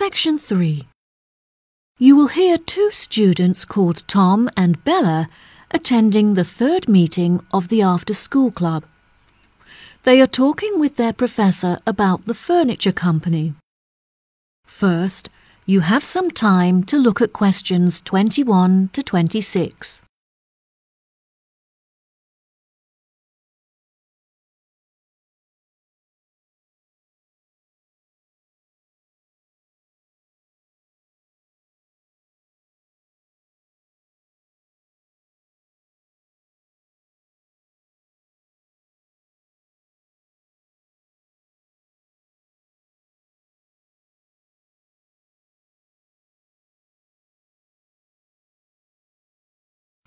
Section 3. You will hear two students called Tom and Bella attending the third meeting of the After School Club. They are talking with their professor about the furniture company. First, you have some time to look at questions 21 to 26.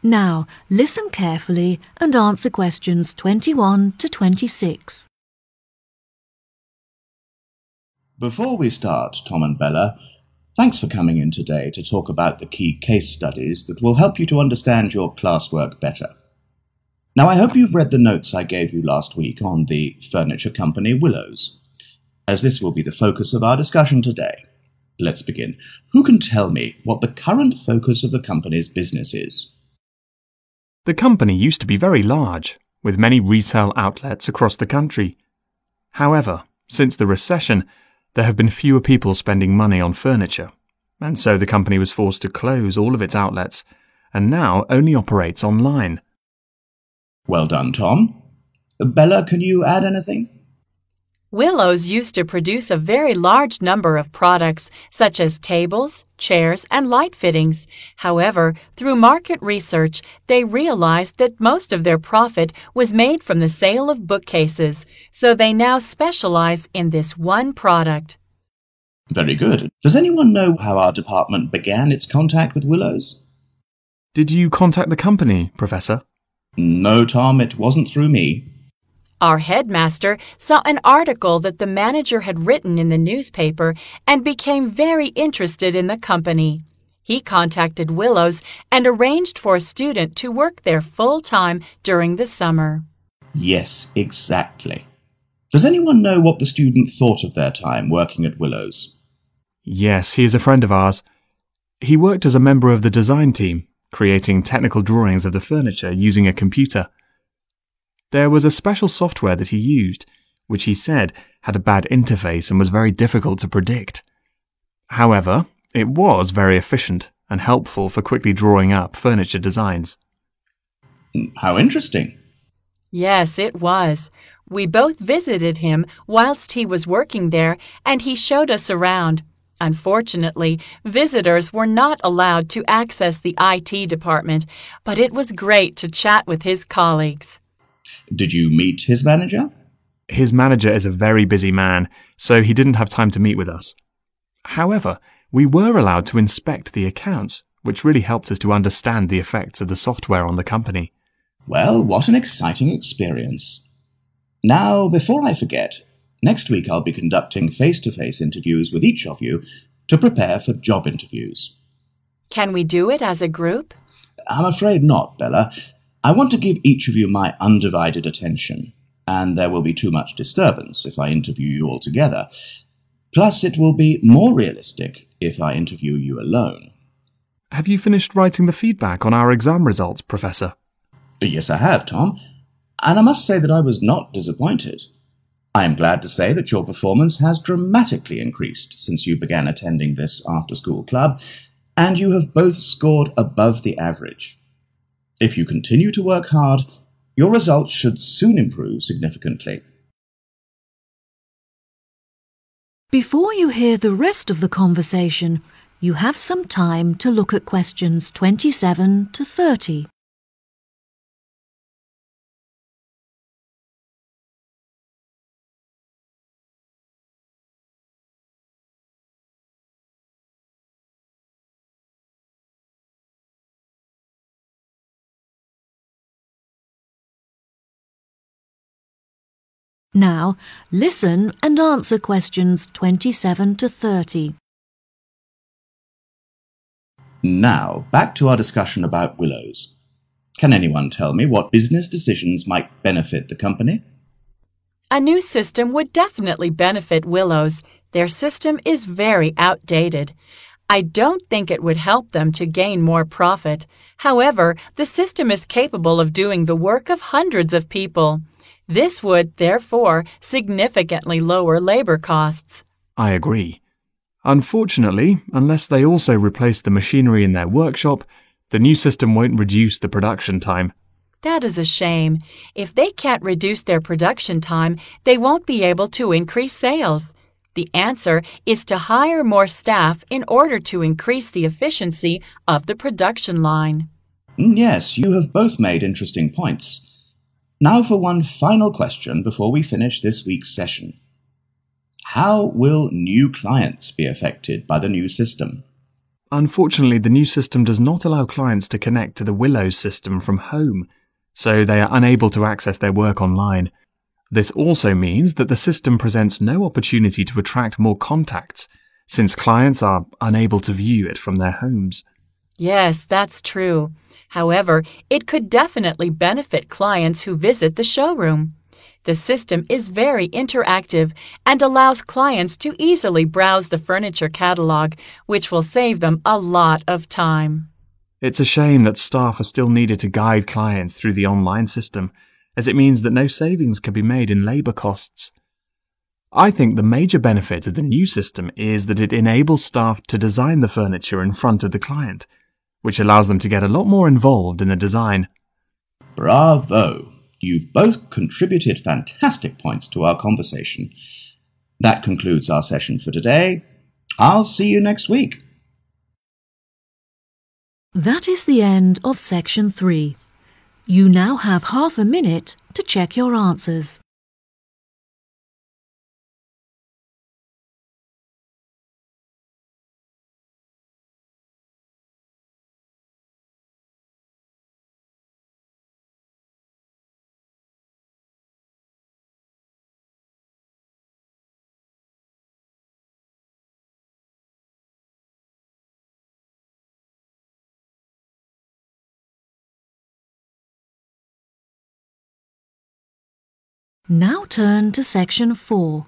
Now, listen carefully and answer questions 21 to 26. Before we start, Tom and Bella, thanks for coming in today to talk about the key case studies that will help you to understand your classwork better. Now, I hope you've read the notes I gave you last week on the furniture company Willows, as this will be the focus of our discussion today. Let's begin. Who can tell me what the current focus of the company's business is? The company used to be very large, with many retail outlets across the country. However, since the recession, there have been fewer people spending money on furniture, and so the company was forced to close all of its outlets and now only operates online. Well done, Tom. Bella, can you add anything? Willows used to produce a very large number of products, such as tables, chairs, and light fittings. However, through market research, they realized that most of their profit was made from the sale of bookcases, so they now specialize in this one product. Very good. Does anyone know how our department began its contact with Willows? Did you contact the company, Professor? No, Tom, it wasn't through me. Our headmaster saw an article that the manager had written in the newspaper and became very interested in the company. He contacted Willows and arranged for a student to work there full time during the summer. Yes, exactly. Does anyone know what the student thought of their time working at Willows? Yes, he is a friend of ours. He worked as a member of the design team, creating technical drawings of the furniture using a computer. There was a special software that he used, which he said had a bad interface and was very difficult to predict. However, it was very efficient and helpful for quickly drawing up furniture designs. How interesting. Yes, it was. We both visited him whilst he was working there, and he showed us around. Unfortunately, visitors were not allowed to access the IT department, but it was great to chat with his colleagues. Did you meet his manager? His manager is a very busy man, so he didn't have time to meet with us. However, we were allowed to inspect the accounts, which really helped us to understand the effects of the software on the company. Well, what an exciting experience. Now, before I forget, next week I'll be conducting face to face interviews with each of you to prepare for job interviews. Can we do it as a group? I'm afraid not, Bella. I want to give each of you my undivided attention, and there will be too much disturbance if I interview you all together. Plus, it will be more realistic if I interview you alone. Have you finished writing the feedback on our exam results, Professor? Yes, I have, Tom, and I must say that I was not disappointed. I am glad to say that your performance has dramatically increased since you began attending this after school club, and you have both scored above the average. If you continue to work hard, your results should soon improve significantly. Before you hear the rest of the conversation, you have some time to look at questions 27 to 30. Now, listen and answer questions 27 to 30. Now, back to our discussion about willows. Can anyone tell me what business decisions might benefit the company? A new system would definitely benefit Willows. Their system is very outdated. I don't think it would help them to gain more profit. However, the system is capable of doing the work of hundreds of people. This would, therefore, significantly lower labor costs. I agree. Unfortunately, unless they also replace the machinery in their workshop, the new system won't reduce the production time. That is a shame. If they can't reduce their production time, they won't be able to increase sales. The answer is to hire more staff in order to increase the efficiency of the production line. Mm, Yes, you have both made interesting points. Now for one final question before we finish this week's session. How will new clients be affected by the new system? Unfortunately, the new system does not allow clients to connect to the Willows system from home, so they are unable to access their work online. This also means that the system presents no opportunity to attract more contacts, since clients are unable to view it from their homes. Yes, that's true. However, it could definitely benefit clients who visit the showroom. The system is very interactive and allows clients to easily browse the furniture catalog, which will save them a lot of time. It's a shame that staff are still needed to guide clients through the online system, as it means that no savings can be made in labour costs. I think the major benefit of the new system is that it enables staff to design the furniture in front of the client, which allows them to get a lot more involved in the design. Bravo! You've both contributed fantastic points to our conversation. That concludes our session for today. I'll see you next week. That is the end of section three. You now have half a minute to check your answers. Now turn to section four.